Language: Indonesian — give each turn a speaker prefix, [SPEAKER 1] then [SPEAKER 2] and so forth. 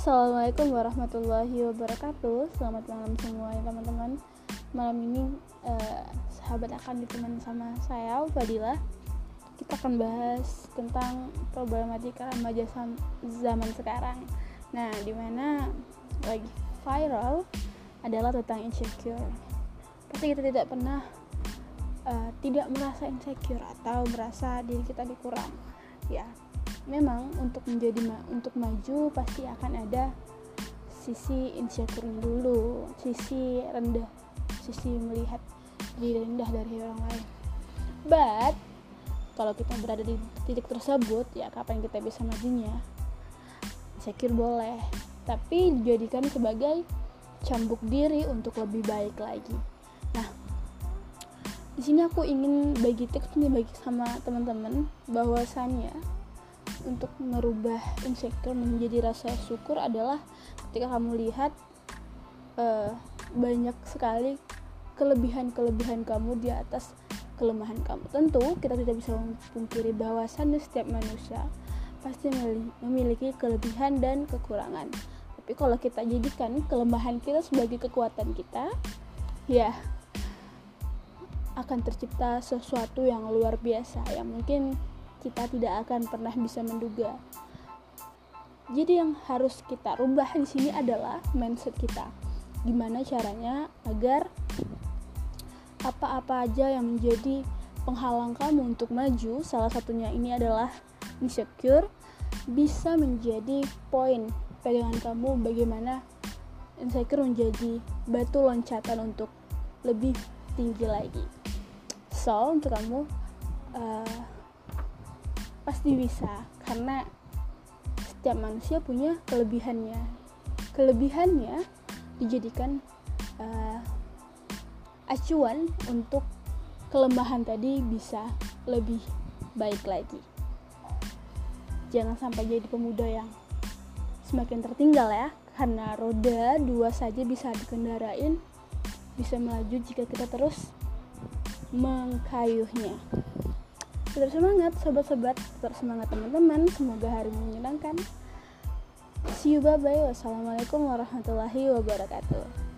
[SPEAKER 1] Assalamualaikum warahmatullahi wabarakatuh. Selamat malam semua ya teman-teman. Malam ini eh, sahabat akan ditemani sama saya Fadila. Kita akan bahas tentang problematika remaja zaman sekarang. Nah di mana lagi viral adalah tentang insecure. Pasti kita tidak pernah uh, tidak merasa insecure atau merasa diri kita dikurang ya memang untuk menjadi ma untuk maju pasti akan ada sisi insecure dulu sisi rendah sisi melihat diri rendah dari orang lain. But kalau kita berada di titik tersebut ya kapan kita bisa majunya? Insecure boleh tapi dijadikan sebagai cambuk diri untuk lebih baik lagi. Nah di sini aku ingin bagi tips nih bagi sama teman-teman bahwasannya untuk merubah insecure menjadi rasa syukur adalah ketika kamu lihat uh, banyak sekali kelebihan-kelebihan kamu di atas kelemahan kamu. Tentu kita tidak bisa memungkiri bahwasannya setiap manusia pasti memiliki kelebihan dan kekurangan. Tapi kalau kita jadikan kelemahan kita sebagai kekuatan kita, ya akan tercipta sesuatu yang luar biasa yang mungkin kita tidak akan pernah bisa menduga. Jadi yang harus kita rubah di sini adalah mindset kita. Gimana caranya agar apa-apa aja yang menjadi penghalang kamu untuk maju, salah satunya ini adalah insecure, bisa menjadi poin pegangan kamu bagaimana insecure menjadi batu loncatan untuk lebih tinggi lagi. So, untuk kamu uh, pasti bisa karena setiap manusia punya kelebihannya. Kelebihannya dijadikan uh, acuan untuk kelemahan tadi bisa lebih baik lagi. Jangan sampai jadi pemuda yang semakin tertinggal ya karena roda dua saja bisa dikendarain bisa melaju jika kita terus mengkayuhnya tetap semangat sobat-sobat. Tetap semangat teman-teman. Semoga hari menyenangkan. See you bye bye wassalamualaikum warahmatullahi wabarakatuh